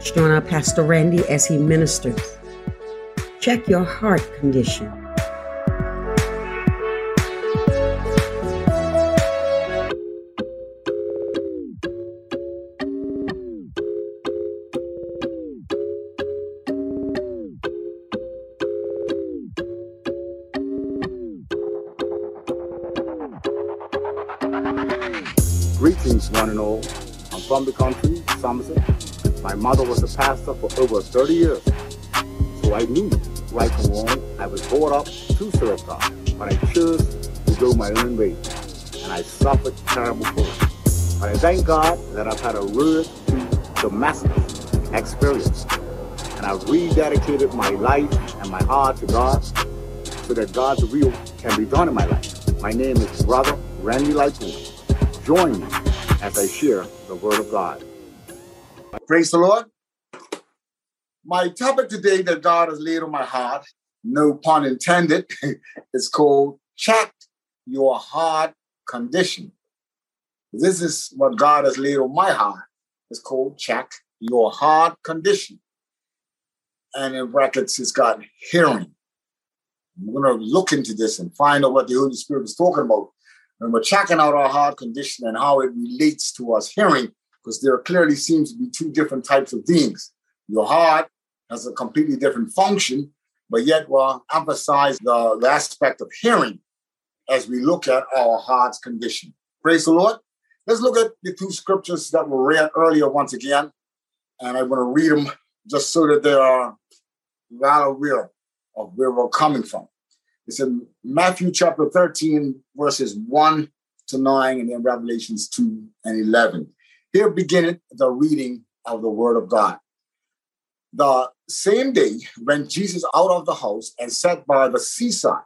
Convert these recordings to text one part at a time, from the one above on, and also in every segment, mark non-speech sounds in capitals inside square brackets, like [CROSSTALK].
Join our Pastor Randy as he ministers. Check your heart condition. Greetings, one and all. I'm from the mother was a pastor for over 30 years. So I knew right from wrong. I was brought up to serve God, but I chose to go my own way. And I suffered terrible pain. But I thank God that I've had a road to Damascus experience. And I've rededicated my life and my heart to God so that God's will can be done in my life. My name is Brother Randy Lightfoot. Join me as I share the Word of God. Praise the Lord. My topic today that God has laid on my heart, no pun intended, [LAUGHS] is called Check Your Heart Condition. This is what God has laid on my heart. It's called Check Your Heart Condition. And in brackets, it's got hearing. We're going to look into this and find out what the Holy Spirit is talking about and we're checking out our heart condition and how it relates to us hearing, because there clearly seems to be two different types of beings. Your heart has a completely different function, but yet we'll emphasize the, the aspect of hearing as we look at our heart's condition. Praise the Lord. Let's look at the two scriptures that were read earlier once again. And I'm going to read them just so that they are well aware of where we're coming from. It's in Matthew chapter 13, verses 1 to 9, and then Revelations 2 and 11. Here beginneth the reading of the word of God. The same day went Jesus out of the house and sat by the seaside,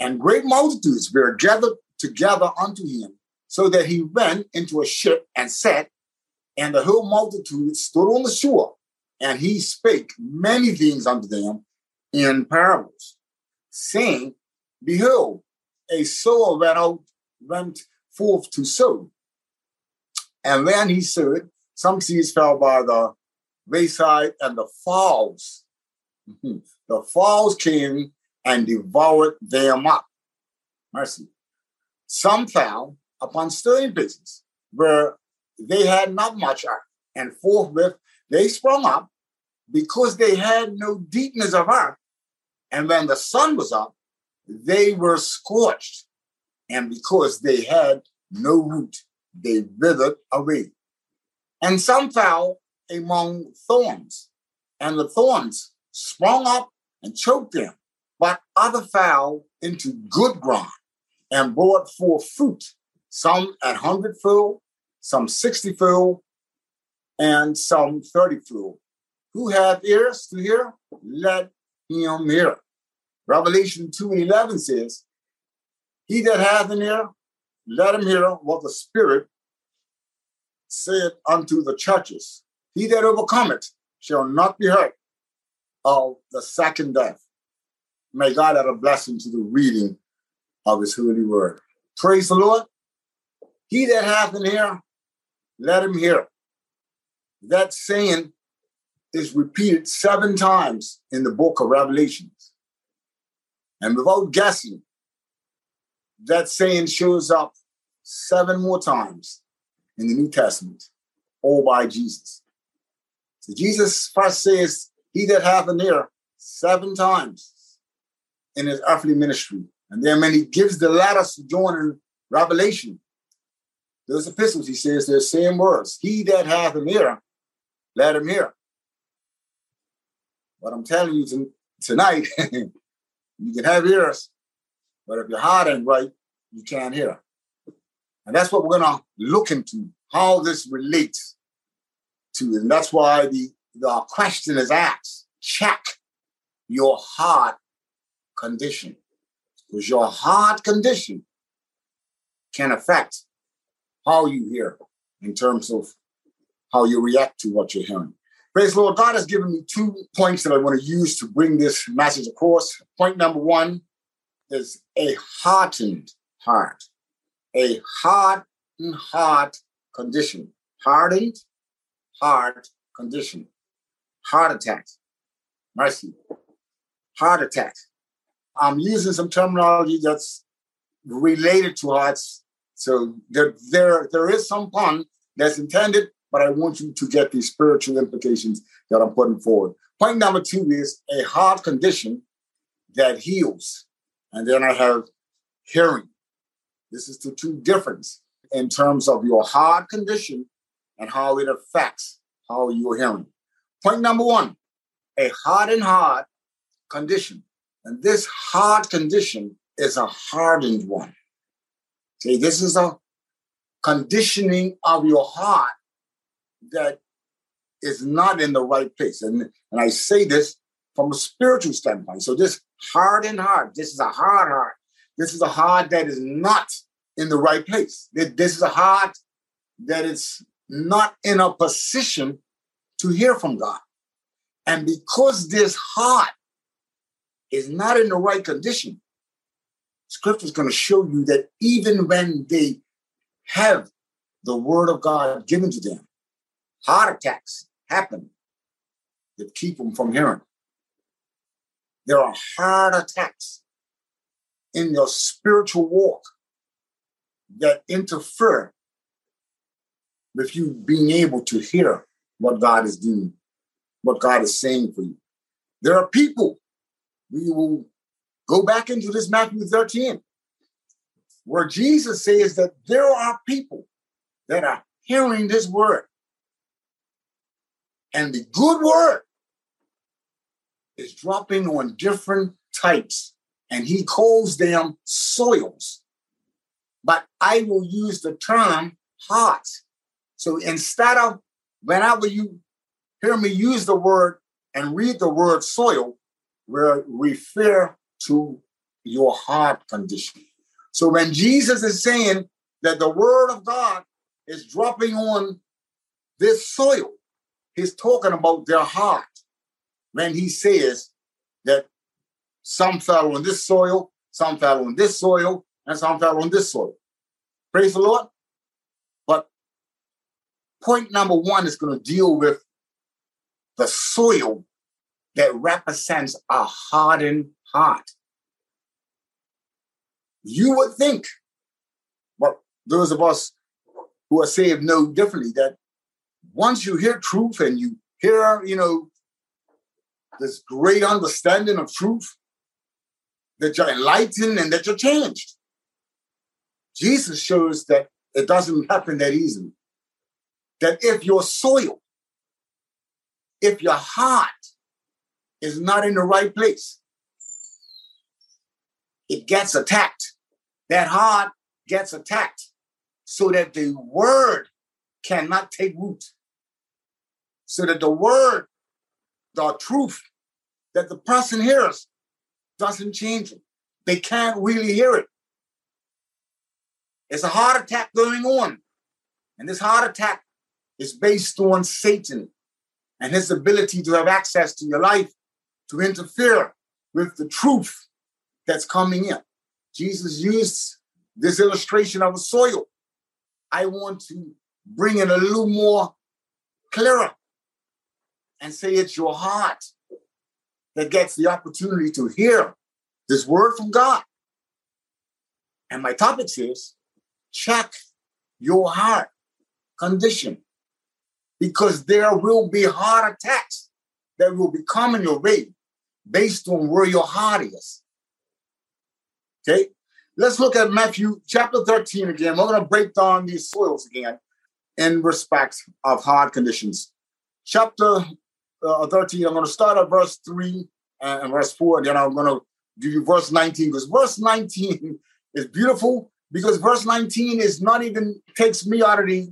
and great multitudes were gathered together unto him, so that he went into a ship and sat, and the whole multitude stood on the shore, and he spake many things unto them in parables saying, Behold, a sower went out, went forth to sow. And then he sowed, some seeds fell by the wayside, and the fowls, hmm, the fowls came and devoured them up. Mercy. Some fell upon stony places where they had not much earth, and forthwith they sprung up because they had no deepness of earth and when the sun was up, they were scorched. And because they had no root, they withered away. And some fell among thorns, and the thorns sprung up and choked them. But other fell into good ground and brought forth fruit, some at hundredfold, some sixtyfold, and some thirtyfold. Who hath ears to hear, let him hear. Revelation 2 and 11 says, He that hath an ear, let him hear what the Spirit said unto the churches. He that overcometh shall not be hurt of the second death. May God add a blessing to the reading of his holy word. Praise the Lord. He that hath an ear, let him hear. That saying is repeated seven times in the book of Revelations. And without guessing, that saying shows up seven more times in the New Testament, all by Jesus. So Jesus first says, He that hath an ear, seven times in his earthly ministry. And then when he gives the letters to John in Revelation, those epistles, he says the same words. He that hath an ear, let him hear. What I'm telling you tonight [LAUGHS] You can have ears, but if your heart ain't right, you can't hear. And that's what we're to look into, how this relates to. And that's why the, the question is asked check your heart condition. Because your heart condition can affect how you hear in terms of how you react to what you're hearing. Praise Lord. God has given me two points that I want to use to bring this message across. Point number one is a hardened heart, a hardened heart condition. Hardened heart condition. heart attack. Mercy. Heart attack. I'm using some terminology that's related to hearts. So there, there, there is some pun that's intended, but I want you to get the spiritual implications that I'm putting forward. Point number two is a heart condition that heals. And then I have hearing. This is the two difference in terms of your heart condition and how it affects how you're hearing. Point number one, a hardened heart condition. And this heart condition is a hardened one. Okay, this is a conditioning of your heart that is not in the right place. And, and I say this from a spiritual standpoint. So this hardened heart, this is a hard heart. This is a heart that is not in the right place. This is a heart that is not in a position to hear from God. And because this heart is not in the right condition, scripture is going to show you that even when they have the word of God given to them, heart attacks happen that keep them from hearing. There are heart attacks in your spiritual walk that interfere with you being able to hear what God is doing, what God is saying for you. There are people, we will go back into this Matthew 13, where Jesus says that there are people that are hearing this word. And the good word is dropping on different types, and he calls them soils. But I will use the term hearts so instead of whenever you hear me use the word and read the word soil, we refer to your heart condition. So when Jesus is saying that the word of God is dropping on this soil, he's talking about their heart. When he says that some fell on this soil, some fell on this soil, and some fell on this soil. Praise the Lord But point number one is going to deal with the soil that represents a hardened heart. You would think, but those of us who are saved know differently, that once you hear truth and you hear, you know, this great understanding of truth, that you're enlightened and that you're changed. Jesus shows that it doesn't happen that easily that if your soil, if your heart is not in the right place, it gets attacked. That heart gets attacked so that the word cannot take root. So that the word, the truth that the person hears doesn't change it. They can't really hear it. It's a heart attack going on. And this heart attack is based on Satan and his ability to have access to your life to interfere with the truth that's coming in. Jesus used this illustration of a soil. I want to bring it a little more clearer and say it's your heart that gets the opportunity to hear this word from God. And my topic is check your heart condition because there will be heart attacks that will be coming your way based on where your heart is. Okay, let's look at Matthew chapter 13 again. We're going to break down these soils again in respect of heart conditions. Chapter uh, 13, I'm going to start at verse 3 and, verse 4, and then I'm going to give you verse 19 because verse 19 [LAUGHS] is beautiful because verse 19 is not even takes me out of the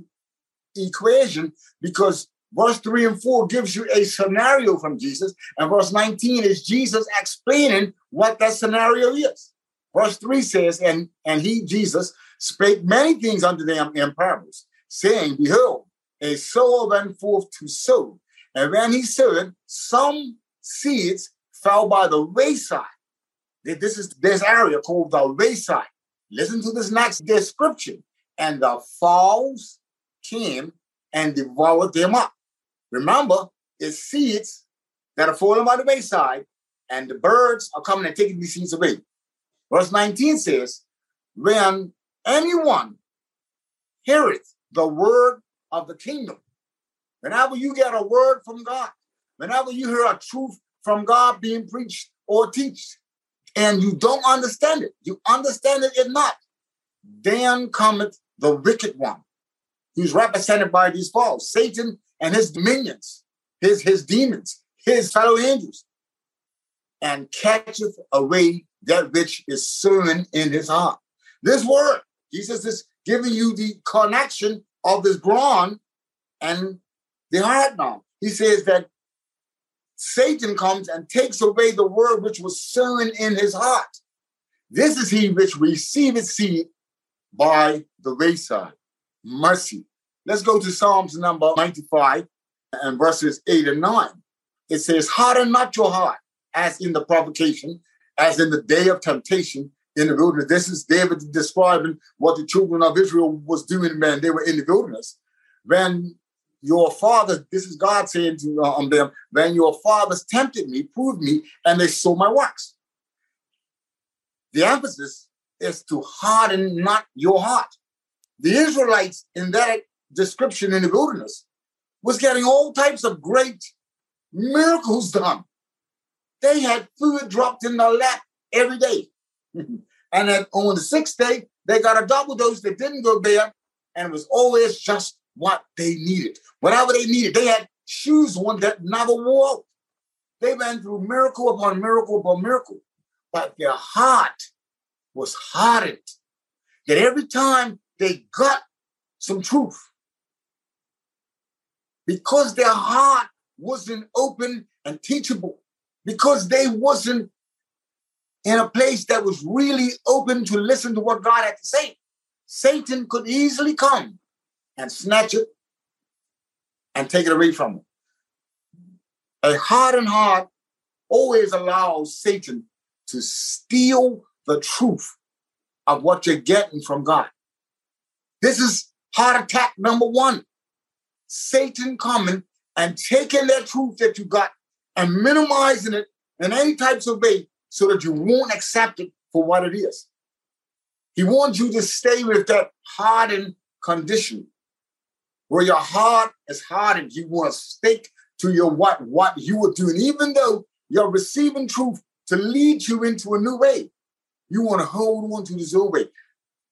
equation because verse 3 and 4 gives you a scenario from Jesus, and verse 19 is Jesus explaining what that scenario is. Verse 3 says, And and he, Jesus, spake many things unto them in parables, saying, Behold, a sower went forth to sow. And when he sowed, some seeds fell by the wayside. This is this area called the wayside. Listen to this next description. And the fowls came and devoured them up. Remember, it's seeds that are falling by the wayside, and the birds are coming and taking these seeds away. Verse 19 says, When anyone heareth the word of the kingdom, whenever you get a word from God, whenever you hear a truth from God being preached or teached, and you don't understand it, you understand it not, then cometh the wicked one, who's represented by these falls, Satan and his dominions, his, his demons, his fellow angels, and catcheth away that which is sown in his heart. This word, Jesus is giving you the connection of this brawn and the heart now. He says that Satan comes and takes away the word which was sown in his heart. This is he which receiveth seed by the wayside. Mercy. Let's go to Psalms number 95 and verses 8 and 9. It says, Harden not your heart, as in the provocation, as in the day of temptation in the wilderness. This is David describing what the children of Israel was doing when they were in the wilderness. When your father, this is God saying to uh, them, when your fathers tempted me, proved me, and they saw my works. The emphasis is to harden not your heart. The Israelites in that description in the wilderness was getting all types of great miracles done. They had food dropped in their lap every day. [LAUGHS] and then on the sixth day, they got a double dose that didn't go bad, and was always just what they needed. Whatever they needed, they had shoes on that never wore. They went through miracle upon miracle upon miracle, but their heart was hardened. That every time they got some truth, because their heart wasn't open and teachable, because they wasn't in a place that was really open to listen to what God had to say. Satan could easily come and snatch it and take it away from them. A hardened heart always allows Satan to steal the truth of what you're getting from God. This is heart attack number one. Satan coming and taking that truth that you got and minimizing it in any types of way so that you won't accept it for what it is. He wants you to stay with that hardened condition where your heart is hardened. You want to stick to your what, what you were doing, even though you're receiving truth to lead you into a new way. You want to hold on to this old way.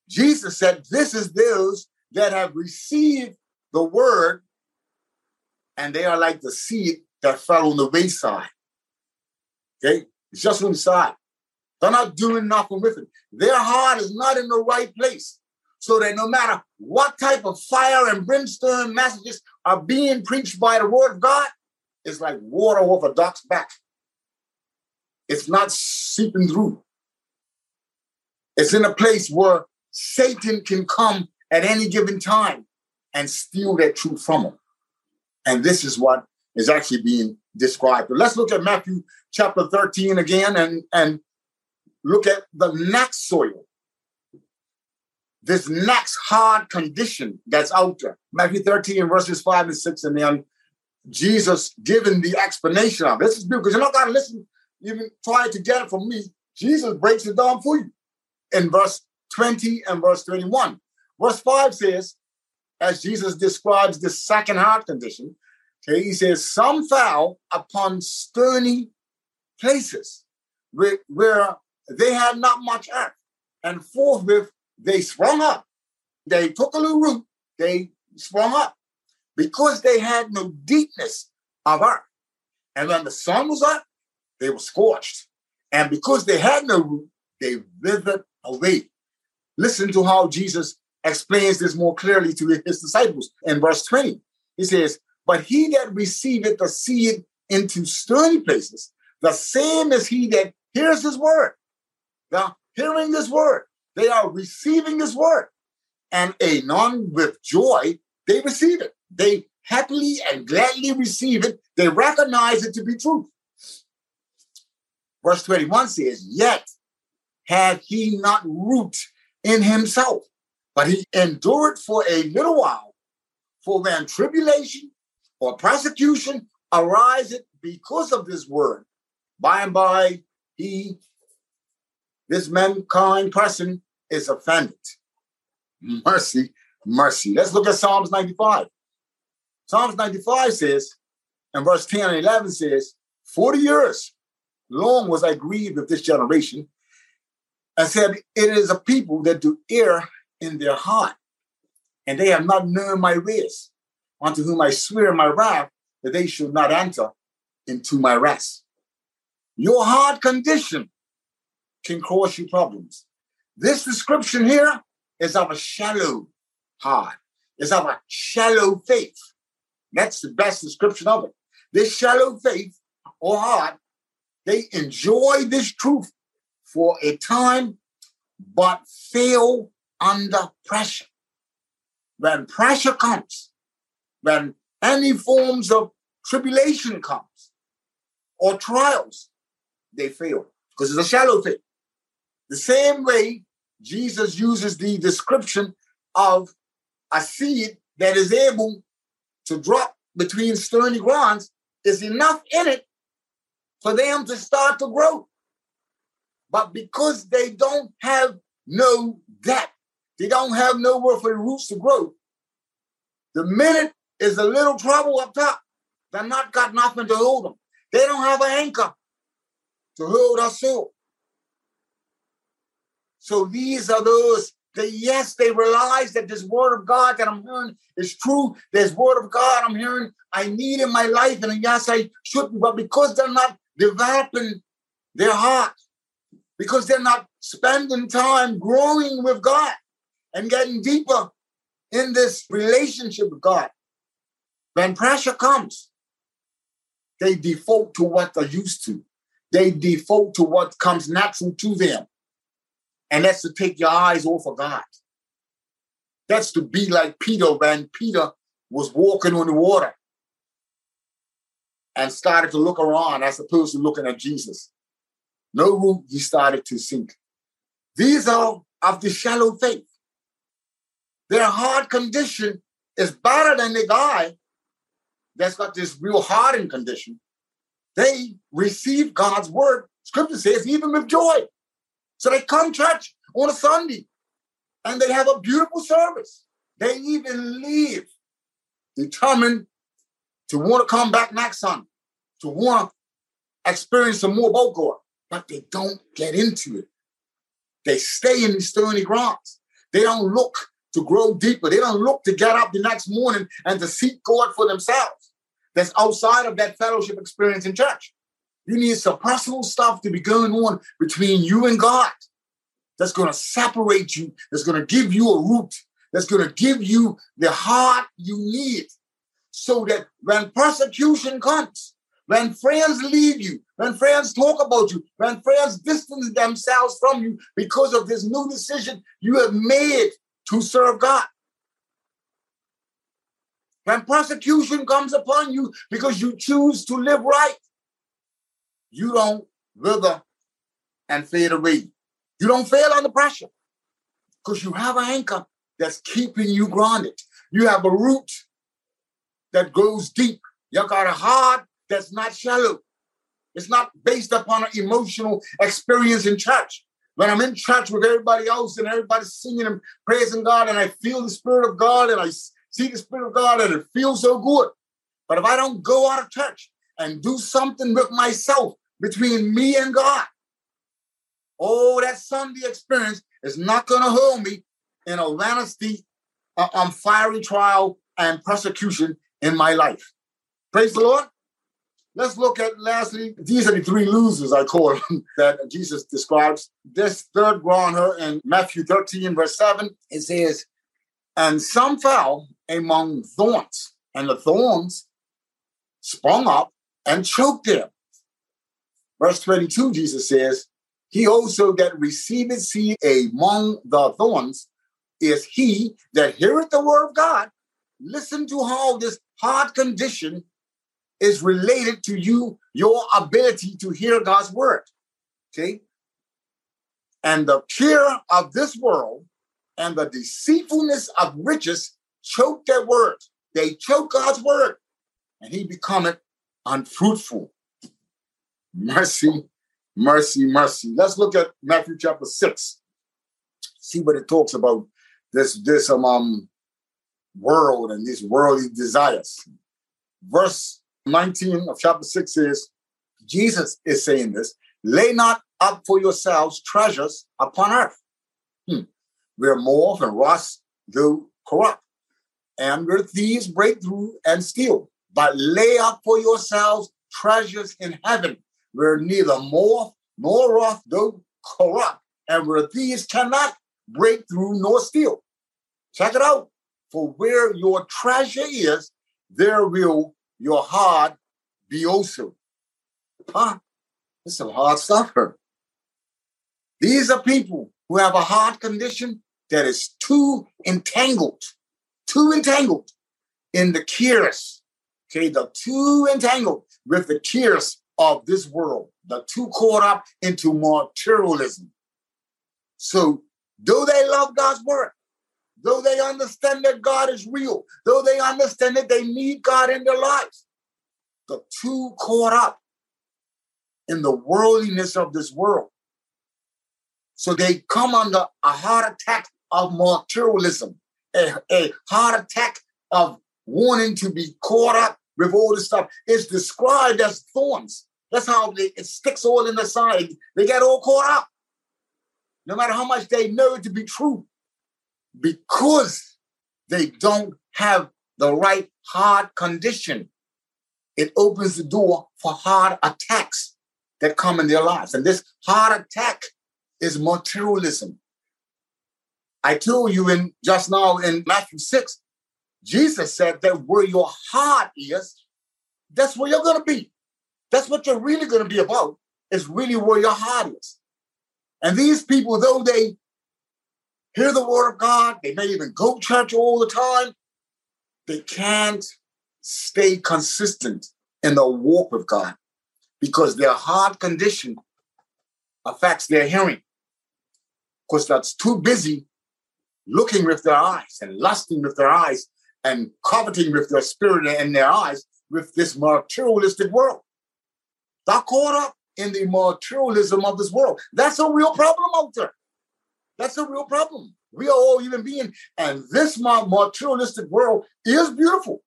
Jesus said, This is those that have received the word, and they are like the seed that fell on the wayside. Okay? It's just on the side. They're not doing nothing with it. Their heart is not in the right place. So that no matter what type of fire and brimstone messages are being preached by the word of God, it's like water off a duck's back. It's not seeping through. It's in a place where Satan can come at any given time and steal that truth from them. And this is what is actually being described. But let's look at Matthew chapter 13 again and, and look at the next soil. This next hard condition that's out there. Matthew 13, verses 5 and 6, and then Jesus giving the explanation of it. This is because you're not going to listen, even try to get it from me. Jesus breaks it down for you in verse 20 and verse 21. Verse 5 says, as Jesus describes the second heart condition, okay, he says, Some fell upon stony places where, where they had not much earth, and forthwith they sprung up. They took a little root, they sprung up because they had no deepness of earth. And when the sun was up, they were scorched. And because they had no root, they withered away. Listen to how Jesus explains this more clearly to his disciples in verse 20. He says, But he that receiveth the seed into stony places, the same as he that hears his word. Now, hearing this word, they are receiving this word. And anon with joy, they receive it. They happily and gladly receive it. They recognize it to be truth. Verse 21 says, Yet had he not root in himself, but he endured for a little while. For when tribulation or persecution ariseth because of this word. By and by, he, this mankind person, is offended. Mercy, mercy. Let's look at Psalms 95. Psalms 95 says, and verse 10 and 11 says, 40 years long was I grieved with this generation, and said, It is a people that do err in their heart, and they have not known my ways, unto whom I swear in my wrath that they should not enter into my rest. Your heart condition can cause you problems. This description here is of a shallow heart, is of a shallow faith. That's the best description of it. This shallow faith or heart, they enjoy this truth for a time, but fail under pressure. When pressure comes, when any forms of tribulation comes or trials, they fail because it's a shallow faith. The same way Jesus uses the description of a seed that is able to drop between stony grounds is enough in it for them to start to grow. But because they don't have no depth, they don't have nowhere for the roots to grow, the minute is a little trouble up top. They're not got nothing to hold them. They don't have an anchor to hold us soul. So these are those that, yes, they realize that this word of God that I'm hearing is true. This word of God I'm hearing I need in my life, and yes, I should but because they're not developing their heart, because they're not spending time growing with God and getting deeper in this relationship with God, when pressure comes, they default to what they're used to. They default to what comes natural to them. And that's to take your eyes off of God. That's to be like Peter when Peter was walking on the water and started to look around as opposed to looking at Jesus. No root, he started to sink. These are of the shallow faith. Their heart condition is better than the guy that's got this real hardened condition. They receive God's word. Scripture says, even with joy. So they come church on a Sunday and they have a beautiful service. They even leave determined to want to come back next Sunday, to want to experience some more going, but they don't get into it. They stay in these stony grounds. They don't look to grow deeper. They don't look to get up the next morning and to seek God for themselves. That's outside of that fellowship experience in church. You need some personal stuff to be going on between you and God that's going to separate you, that's going to give you a root, that's going to give you the heart you need so that when persecution comes, when friends leave you, when friends talk about you, when friends distance themselves from you because of this new decision you have made to serve God. When persecution comes upon you because you choose to live right, you don't wither and fade away. You don't fail under pressure because you have an anchor that's keeping you grounded. You have a root that goes deep. You got a heart that's not shallow. It's not based upon an emotional experience in church. When I'm in church with everybody else and everybody's singing and praising God, and I feel the Spirit of God and I see the Spirit of God, and it feels so good. But if I don't go out of church and do something with myself between me and God. Oh, that Sunday experience is not going to hold me in a nasty, uh, um, fiery trial and persecution in my life. Praise the Lord. Let's look at lastly, these are the three losers I call them [LAUGHS] that Jesus describes. This third here in Matthew 13, verse 7, it says, And some fell among thorns, and the thorns sprung up and choked them. Verse 22, Jesus says, He also that receiveth seed among the thorns is he that heareth the word of God. Listen to how this hard condition is related to you, your ability to hear God's word. Okay? And the fear of this world and the deceitfulness of riches choke their word. They choke God's word. And he becometh unfruitful. Mercy, mercy, mercy. Let's look at Matthew chapter 6. See what it talks about this, this um, um world and these worldly desires. Verse 19 of chapter 6 is Jesus is saying this lay not up for yourselves treasures upon earth, hmm. where moth and rust do corrupt, and where thieves break through and steal. But lay up for yourselves treasures in heaven, where neither moth nor rust do corrupt, and where thieves cannot break through nor steal. Check it out. For where your treasure is, there will your heart be also. Huh? This is some hard stuff. These are people who have a heart condition that is too entangled, too entangled in the cares. Okay, the too entangled with the cares of this world, the too caught up into materialism. So, do they love God's word? though they understand that God is real, though they understand that they need God in their lives, the two caught up in the worldliness of this world. So they come under a heart attack of materialism, a, a heart attack of wanting to be caught up with all this stuff. It's described as thorns. That's how they, it sticks all in the side. They get all caught up. No matter how much they know it to be true, because they don't have the right heart condition, it opens the door for heart attacks that come in their lives. And this heart attack is materialism. I told you in just now in Matthew 6, Jesus said that where your heart is, that's where you're going to be. That's what you're really going to be about, is really where your heart is. And these people, though they hear the word of God. They may even go to church all the time. They can't stay consistent in the walk with God because their heart condition affects their hearing. Because that's too busy looking with their eyes and lusting with their eyes and coveting with their spirit and their eyes with this materialistic world. They're caught up in the materialism of this world. That's a real problem out there. That's a real problem. We are all human beings, and this materialistic world is beautiful.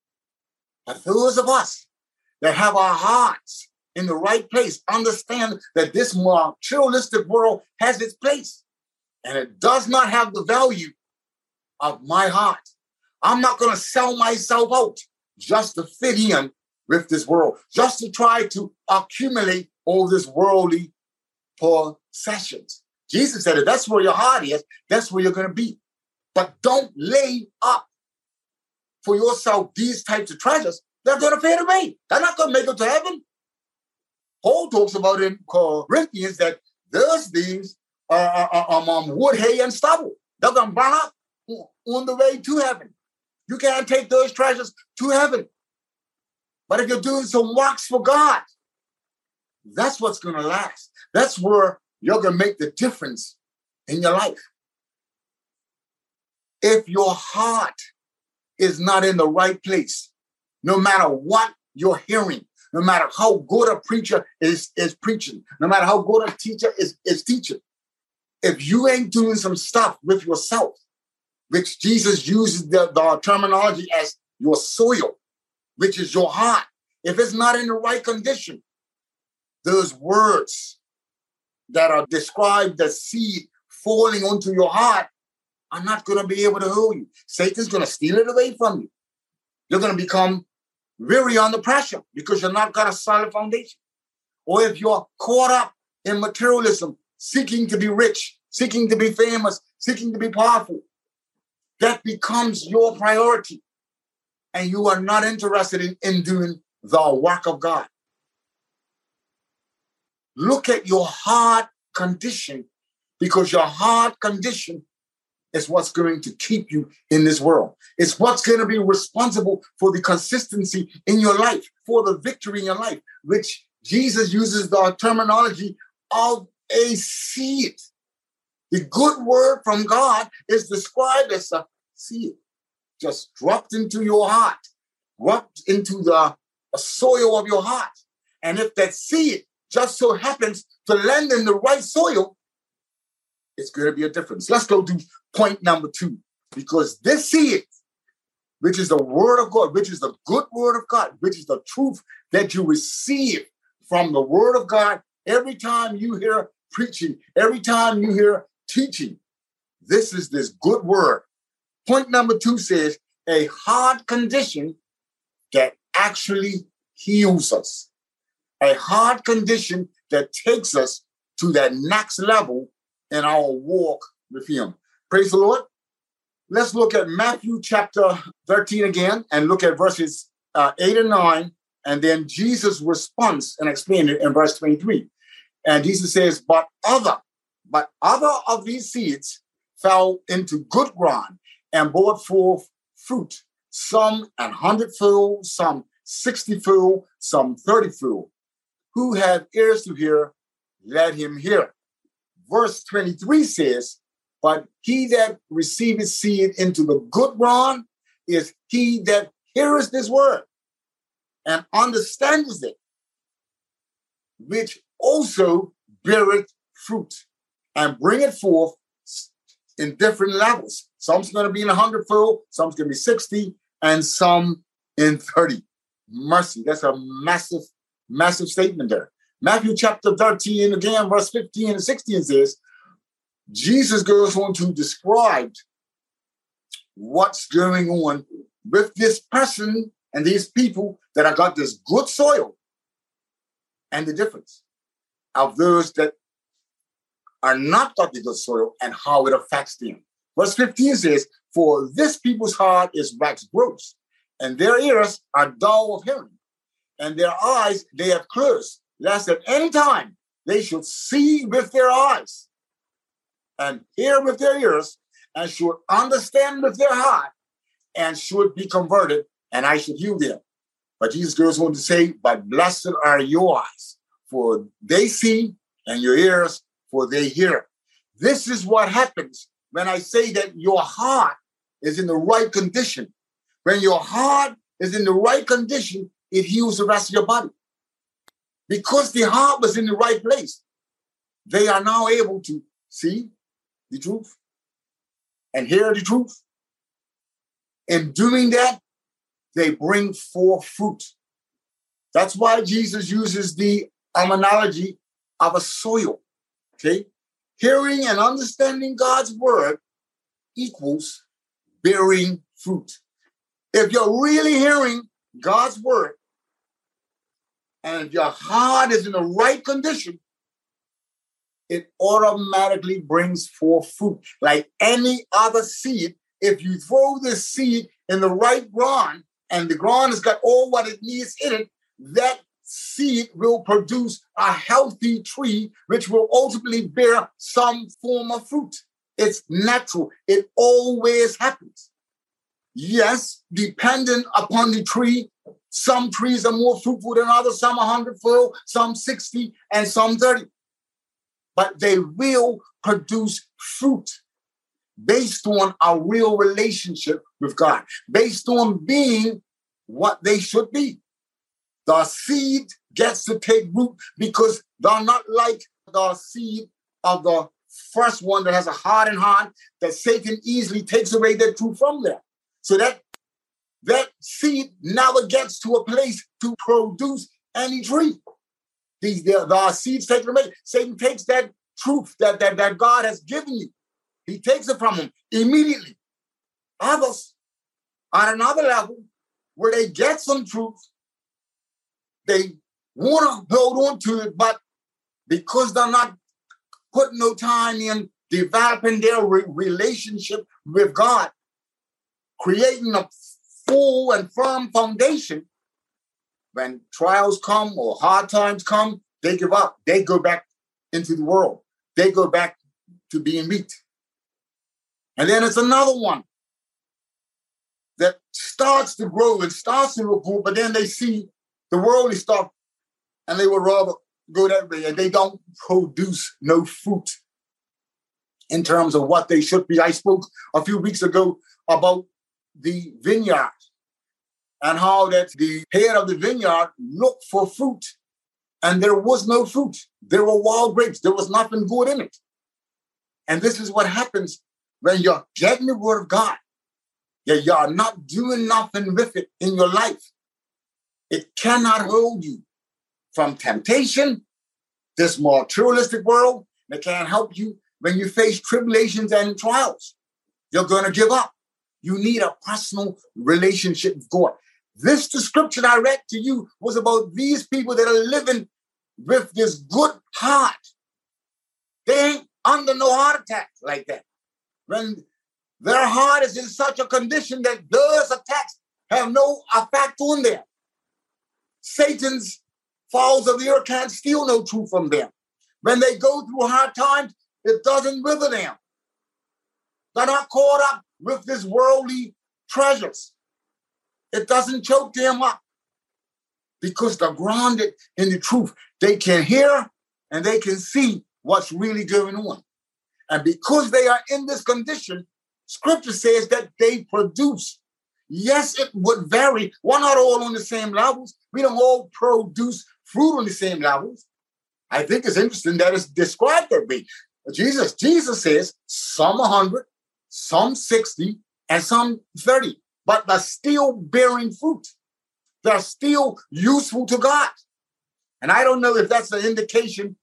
But those of us that have our hearts in the right place understand that this materialistic world has its place, and it does not have the value of my heart. I'm not going to sell myself out just to fit in with this world, just to try to accumulate all this worldly possessions. Jesus said, if that's where your heart is, that's where you're going to be. But don't lay up for yourself these types of treasures. They're going to fade away. They're not going to make it to heaven. Paul talks about in Corinthians that those things are, are, are um, wood, hay, and stubble. They're going to burn up on the way to heaven. You can't take those treasures to heaven. But if you're doing some works for God, that's what's going to last. That's where you're going to make the difference in your life. If your heart is not in the right place, no matter what you're hearing, no matter how good a preacher is, is preaching, no matter how good a teacher is, is teaching, if you ain't doing some stuff with yourself, which Jesus uses the, the terminology as your soil, which is your heart, if it's not in the right condition, those words that are described as seed falling onto your heart are not going to be able to hold you. Satan's going to steal it away from you. You're going to become weary under pressure because you're not got a solid foundation. Or if you're caught up in materialism, seeking to be rich, seeking to be famous, seeking to be powerful, that becomes your priority. And you are not interested in, in doing the work of God. Look at your heart condition because your heart condition is what's going to keep you in this world. It's what's going to be responsible for the consistency in your life, for the victory in your life, which Jesus uses the terminology of a seed. The good word from God is described as a seed, just dropped into your heart, dropped into the soil of your heart. And if that seed just so happens to land in the right soil, it's going to be a difference. Let's go to point number two, because this seed, which is the word of God, which is the good word of God, which is the truth that you receive from the word of God every time you hear preaching, every time you hear teaching. This is this good word. Point number two says a hard condition that actually heals us. A hard condition that takes us to that next level in our walk with Him. Praise the Lord. Let's look at Matthew chapter 13 again and look at verses uh, 8 and 9, and then Jesus' response and explain it in verse 23. And Jesus says, But other, but other of these seeds fell into good ground and brought forth fruit, some an hundredfold, some sixtyfold, some thirtyfold. Who had ears to hear, let him hear. Verse 23 says, But he that receiveth seed into the good ground is he that heareth this word and understands it, which also beareth fruit and bringeth forth in different levels. Some's going to be in a hundredfold, some's going to be 60, and some in 30. Mercy. That's a massive, massive statement there. Matthew chapter 13, again, verse 15 and 16 says, Jesus goes on to describe what's going on with this person and these people that have got this good soil and the difference of those that are not got the good soil and how it affects them. Verse 15 says, For this people's heart is wax gross, and their ears are dull of hearing, and their eyes they have closed, lest at any time they should see with their eyes, and hear with their ears, and should understand with their heart, and should be converted, and I should heal them. But Jesus goes on to say, But blessed are your eyes, for they see, and your ears, for they hear. This is what happens when I say that your heart is in the right condition. When your heart is in the right condition, it heals the rest of your body. Because the heart was in the right place, they are now able to see the truth and hear the truth. In doing that, they bring forth fruit. That's why Jesus uses the analogy of a soil. Okay? Hearing and understanding God's word equals bearing fruit. If you're really hearing God's word and your heart is in the right condition, it automatically brings forth fruit. Like any other seed, if you throw this seed in the right ground and the ground has got all what it needs in it, that seed will produce a healthy tree, which will ultimately bear some form of fruit. It's natural, it always happens. Yes, dependent upon the tree, some trees are more fruitful than others, some 100 fold, some 60, and some 30. But they will produce fruit based on a real relationship with God, based on being what they should be. The seed gets to take root because they're not like the seed of the first one that has a heart hardened heart that Satan easily takes away that truth from there. So that that seed never gets to a place to produce any tree. These the, the seeds taken away. Satan takes that truth that, that, that God has given you. He takes it from him immediately. Others on another level where they get some truth they want to hold on to it, but because they're not putting no time in developing their re- relationship with God, creating a full and firm foundation, when trials come or hard times come, they give up. They go back into the world. They go back to being meat. And then it's another one that starts to grow and starts to report, but then they see the worldly stuff, and they would rather go that way, and they don't produce no fruit in terms of what they should be. I spoke a few weeks ago about the vineyard. and how that the head of the vineyard looked for fruit and there was no fruit. There were wild grapes. There was nothing good in it. And this is what happens when you're getting the word of God. Yeah, you are not doing nothing with it in your life. It cannot hold you from temptation, this materialistic world. It can't help you when you face tribulations and trials. You're going to give up. You need a personal relationship with God. This description I read to you was about these people that are living with this good heart. They ain't under no heart attack like that. When their heart is in such a condition that those attacks have no effect on them. Satan's falls of the earth can't steal no truth from them. When they go through hard times, it doesn't wither them. They're not caught up with this worldly treasures. It doesn't choke them up because they're grounded in the truth. They can hear and they can see what's really going on. And because they are in this condition, scripture says that they produce. Yes, it would vary. We're not all on the same levels. We don't all produce fruit on the same levels. I think it's interesting that it's described that way. Jesus, Jesus says some 100, some 60, and some 30, but they're still bearing fruit they're still useful to God. And I don't know if that's an indication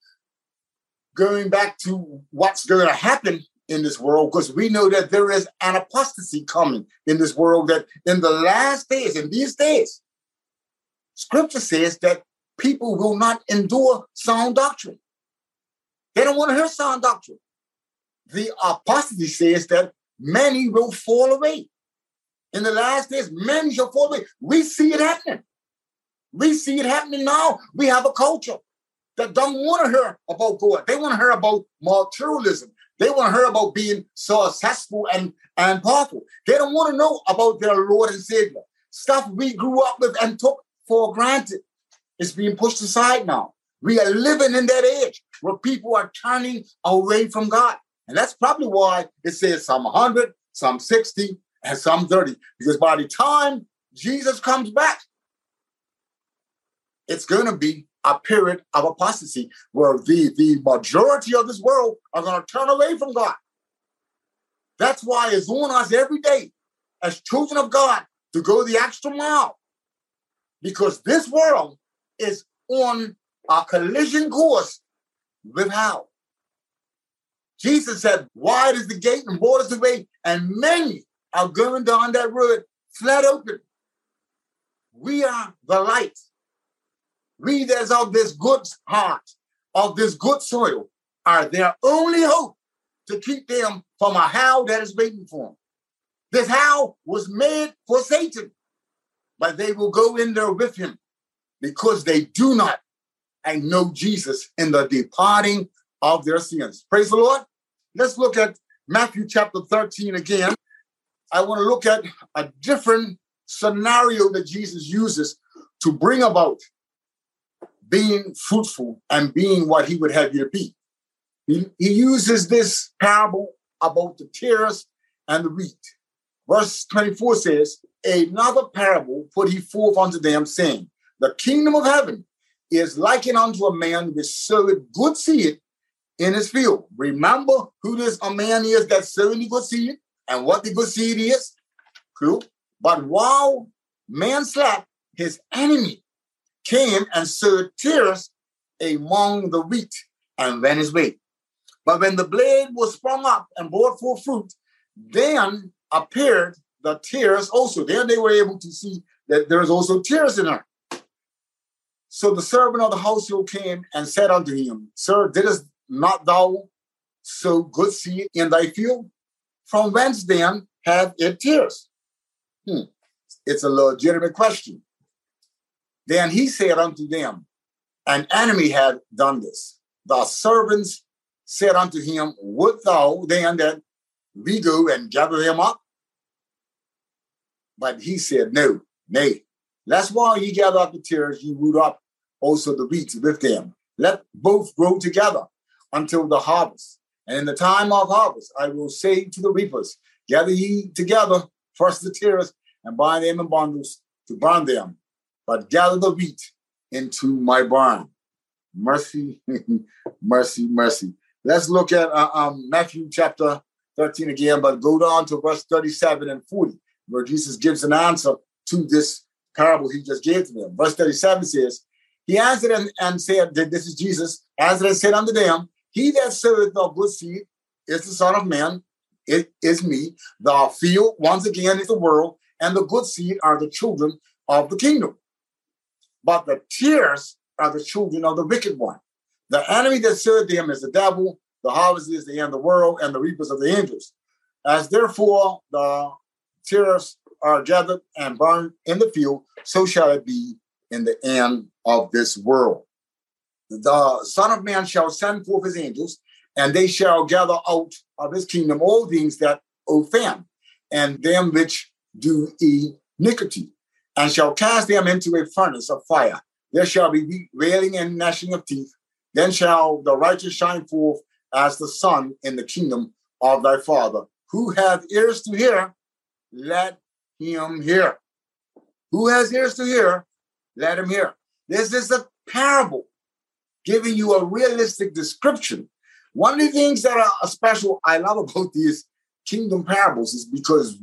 going back to what's going to happen in this world, because we know that there is an apostasy coming in this world, that in the last days, in these days, scripture says that people will not endure sound doctrine. They don't want to hear sound doctrine. The apostasy says that many will fall away in the last days, many shall fall away. We see it happening. We see it happening now. We have a culture that don't want to hear about God. They want to hear about materialism. They want to hear about being successful and, and powerful. They don't want to know about their Lord and Savior. Stuff we grew up with and took for granted is being pushed aside now. We are living in that age where people are turning away from God. And that's probably why it says some 100, some 60, and some 30. Because by the time Jesus comes back, it's going to be a period of apostasy where the, the majority of this world are going to turn away from God. That's why it's on us every day as children of God to go the extra mile. Because this world is on a collision course with hell. Jesus said, Wide is the gate and broad is the way, and many are going down that road flat open. We are the light. We that's of this good heart, of this good soil, are their only hope to keep them from a hell that is waiting for them. This hell was made for Satan, but they will go in there with him because they do not and know Jesus in the departing of their sins. Praise the Lord. Let's look at Matthew chapter 13 again. I want to look at a different scenario that Jesus uses to bring about being fruitful and being what he would have you to be. He, he uses this parable about the tares and the wheat. Verse 24 says, Another parable put he forth unto them, saying, The kingdom of heaven is likened unto a man which sowed good seed in his field. Remember who this a man is that sowed the good seed? And what the good seed is? Cool. But while man slept, his enemy came and sowed tares among the wheat and went his way. But when the blade was sprung up and brought forth fruit, then appeared the tares also. Then they were able to see that there's also tares in her. So the servant of the household came and said unto him, Sir, didst not thou sow good seed in thy field? From whence then have it tares? Hmm. It's a legitimate question. Then he said unto them, An enemy had done this. The servants said unto him, Would thou then that we go and gather them up? But he said, No, nay. Lest while ye gather up the tares, ye root up also the wheat with them. Let both grow together until the harvest. And in the time of harvest, I will say to the reapers, Gather ye together first the tares and bind them in bundles to burn them, but gather the wheat into my barn. Mercy, [LAUGHS] mercy, mercy. Let's look at uh, um, Matthew chapter 13 again, but go down to verse 37 and 40, where Jesus gives an answer to this parable he just gave to them. Verse 37 says, He answered and, and said, This is Jesus, answered and said unto them, He that soweth the good seed is the Son of Man, it is me. The field, once again, is the world, and the good seed are the children of the kingdom. But the tares are the children of the wicked one. The enemy that served them is the devil, the harvest is the end of the world, and the reapers of the angels. As therefore the tares are gathered and burned in the field, so shall it be in the end of this world. The Son of Man shall send forth his angels, and they shall gather out of his kingdom all things that offend, and them which do iniquity, and shall cast them into a furnace of fire. There shall be wailing and gnashing of teeth. Then shall the righteous shine forth as the sun in the kingdom of thy Father. Who hath ears to hear, let him hear. Who has ears to hear, let him hear. This is a parable giving you a realistic description. One of the things that are special I love about these kingdom parables is because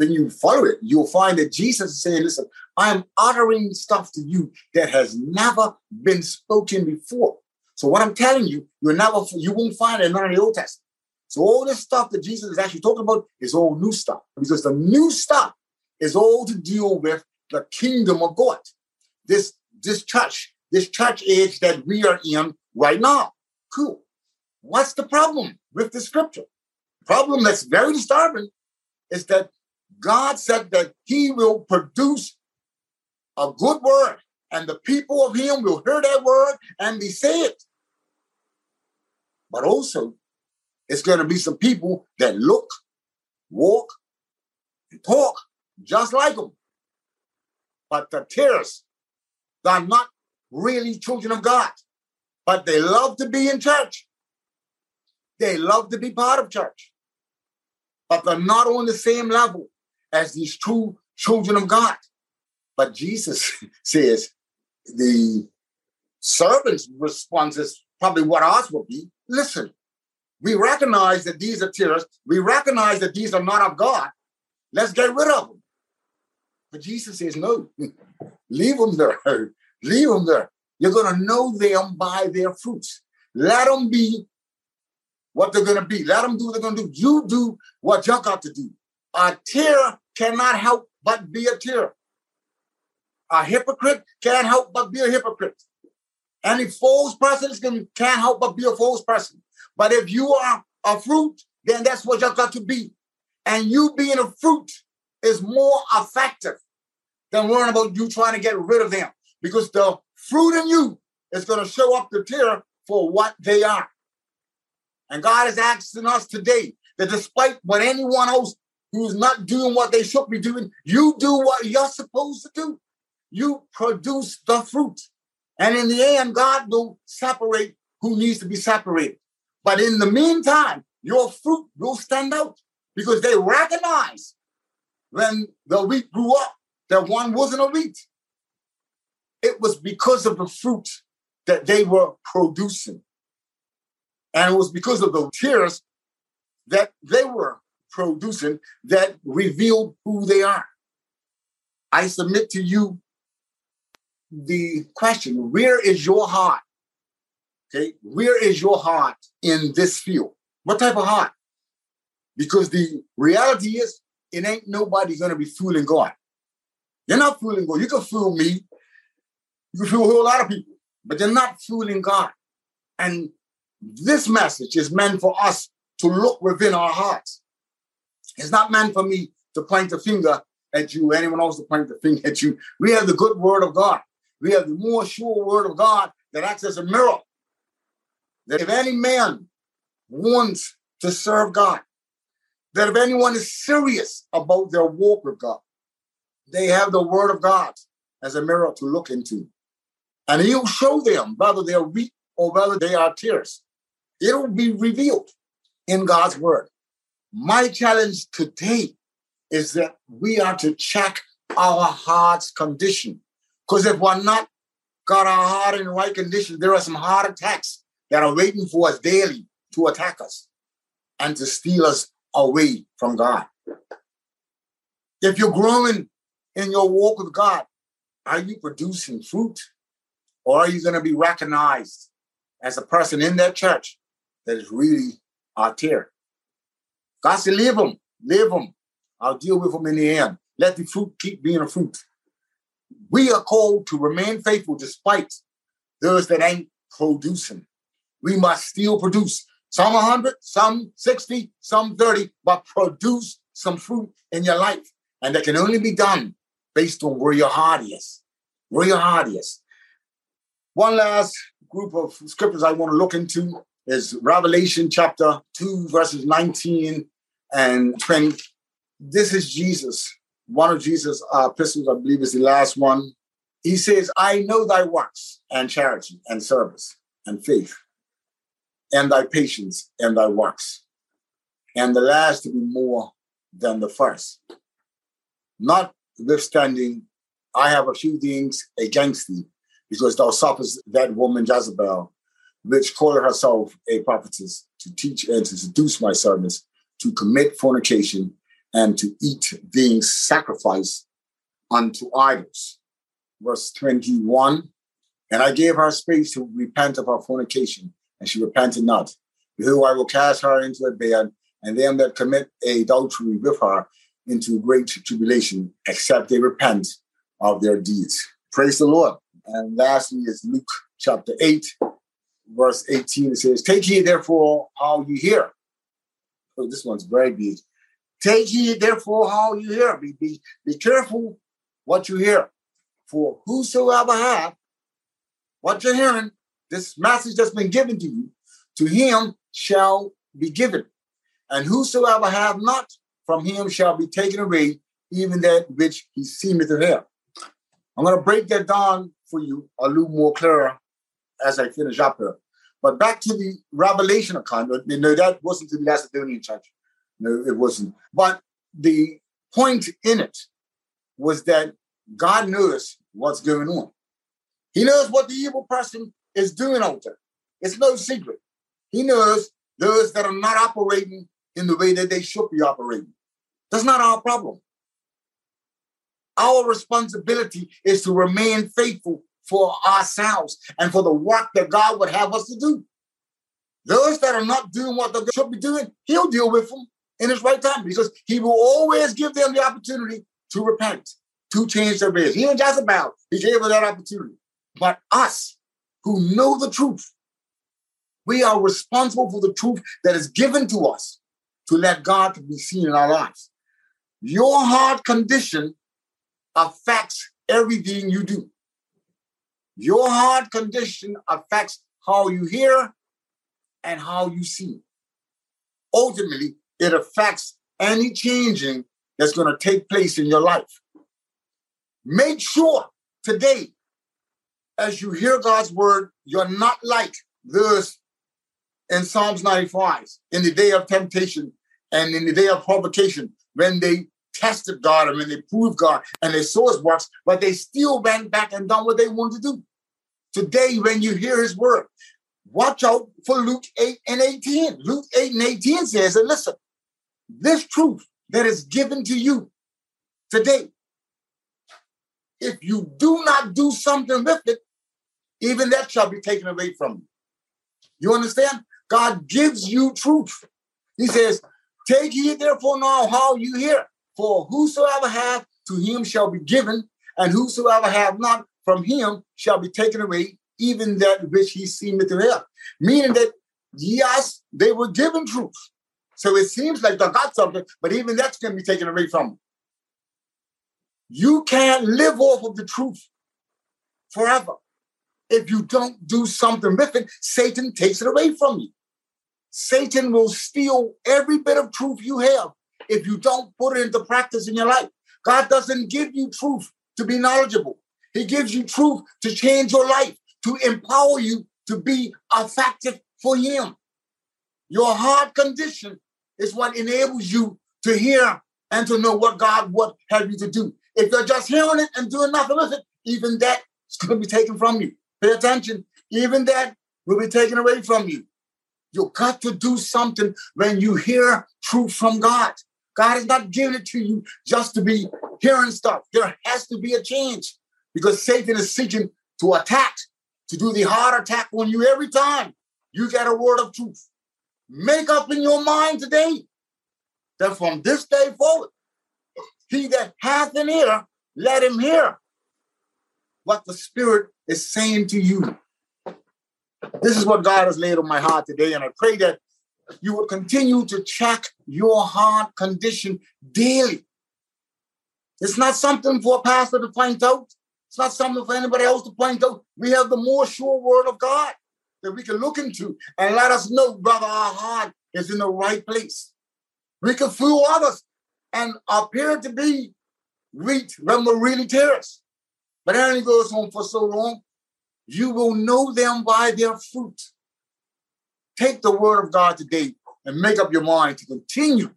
when you follow it, you'll find that Jesus is saying, listen, I am uttering stuff to you that has never been spoken before. So what I'm telling you, you'll never, you won't find it in the Old Testament. So all this stuff that Jesus is actually talking about is all new stuff because the new stuff is all to deal with the kingdom of God. This, this church, this church age that we are in right now. Cool. What's the problem with the scripture? Problem that's very disturbing is that God said that he will produce a good word, and the people of him will hear that word and be saved. But also, it's going to be some people that look, walk, and talk just like them. But the tares, they're not really children of God, but they love to be in church. They love to be part of church, but they're not on the same level as these true children of God. But Jesus [LAUGHS] says the servant's response is probably what ours will be. Listen, we recognize that these are terrorists. We recognize that these are not of God. Let's get rid of them. But Jesus says, no, [LAUGHS] leave them there. [LAUGHS] Leave them there. You're going to know them by their fruits. Let them be what they're going to be. Let them do what they're going to do. You do what you got to do. A tare cannot help but be a tare. A hypocrite can't help but be a hypocrite. Any false person can, can't help but be a false person. But if you are a fruit, then that's what you got to be. And you being a fruit is more effective than worrying about you trying to get rid of them. Because the fruit in you is going to show up the tare for what they are. And God is asking us today that despite what anyone else who's not doing what they should be doing, you do what you're supposed to do. You produce the fruit. And in the end, God will separate who needs to be separated. But in the meantime, your fruit will stand out because they recognize when the wheat grew up that one wasn't a wheat. It was because of the fruit that they were producing. And it was because of the tares that they were producing that revealed who they are. I submit to you the question where is your heart? Okay, where is your heart in this field? What type of heart? Because the reality is, it ain't nobody gonna be fooling God. You're not fooling God. You can fool me. You can fool a whole lot of people, but you're not fooling God. And this message is meant for us to look within our hearts. It's not meant for me to point the finger at you, anyone else to point the finger at you. We have the good word of God. We have the more sure word of God that acts as a mirror. That if any man wants to serve God, that if anyone is serious about their walk with God, they have the word of God as a mirror to look into. And he'll show them whether they're weak or whether they are tares. It'll be revealed in God's word. My challenge today is that we are to check our heart's condition. Because if we're not got our heart in the right condition, there are some heart attacks that are waiting for us daily to attack us and to steal us away from God. If you're growing in your walk with God, are you producing fruit? Or are you going to be recognized as a person in that church that is really our tare? God said, leave them, leave them. I'll deal with them in the end. Let the fruit keep being a fruit. We are called to remain faithful despite those that ain't producing. We must still produce some 100, some 60, some 30, but produce some fruit in your life. And that can only be done based on where your heart is. Where your heart is. One last group of scriptures I want to look into is Revelation chapter 2, verses 19 and 20. This is Jesus, one of Jesus' uh, epistles, I believe is the last one. He says, I know thy works and charity and service and faith and thy patience and thy works, and the last to be more than the first. Notwithstanding, I have a few things against thee, because thou sufferest that woman Jezebel, which called herself a prophetess, to teach and to seduce my servants, to commit fornication, and to eat things sacrificed unto idols. Verse 21 And I gave her space to repent of her fornication, and she repented not. Behold, I will cast her into a bed, and them that commit adultery with her into great tribulation, except they repent of their deeds. Praise the Lord. And lastly is Luke chapter 8, verse 18. It says, Take heed therefore how you hear. Oh, this one's very big. Take heed therefore how you hear. Be, be, be careful what you hear. For whosoever hath what you're hearing, this message that's been given to you, to him shall be given. And whosoever have not, from him shall be taken away, even that which he seemeth to have. I'm going to break that down for you a little more clearer as I finish up here. But back to the Revelation account. No, that wasn't to the Macedonian church. No, it wasn't. But the point in it was that God knows what's going on. He knows what the evil person is doing out there. It's no secret. He knows those that are not operating in the way that they should be operating. That's not our problem. Our responsibility is to remain faithful for ourselves and for the work that God would have us to do. Those that are not doing what they should be doing, He'll deal with them in His right time because He will always give them the opportunity to repent, to change their ways. He and Jezebel, He gave her that opportunity. But us who know the truth, we are responsible for the truth that is given to us to let God be seen in our lives. Your heart condition affects everything you do. Your heart condition affects how you hear and how you see. Ultimately, it affects any changing that's going to take place in your life. Make sure today, as you hear God's word, you're not like those in Psalms 95 in the day of temptation and in the day of provocation when they tested God and when they proved God and they saw his works, but they still went back and done what they wanted to do today when you hear his word. Watch out for Luke 8 and 18. Luke 8 and 18 says, and listen, this truth that is given to you today, if you do not do something with it, even that shall be taken away from you. You understand? God gives you truth. He says, Take heed therefore now how you hear, for whosoever hath to him shall be given, and whosoever hath not from him shall be taken away, even that which he seemeth to have. Meaning that, yes, they were given truth. So it seems like they got something, but even that's going to be taken away from them. You can't live off of the truth forever. If you don't do something with it, Satan takes it away from you. Satan will steal every bit of truth you have if you don't put it into practice in your life. God doesn't give you truth to be knowledgeable. He gives you truth to change your life, to empower you to be effective for Him. Your heart condition is what enables you to hear and to know what God would have you to do. If you're just hearing it and doing nothing with it, even that is going to be taken from you. Pay attention. Even that will be taken away from you. You've got to do something when you hear truth from God. God is not giving it to you just to be hearing stuff. There has to be a change because Satan is seeking to attack, to do the hard attack on you every time you get a word of truth. Make up in your mind today that from this day forward, he that hath an ear, let him hear what the Spirit is saying to you. This is what God has laid on my heart today, and I pray that you will continue to check your heart condition daily. It's not something for a pastor to point out. It's not something for anybody else to point out. We have the more sure word of God that we can look into and let us know whether our heart is in the right place. We can fool others and appear to be wheat when we're really tares. But it only goes on for so long. You will know them by their fruit. Take the word of God today and make up your mind to continue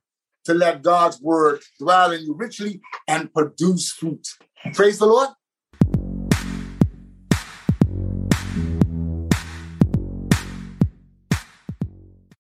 to let God's word dwell in you richly and produce fruit. Praise the Lord.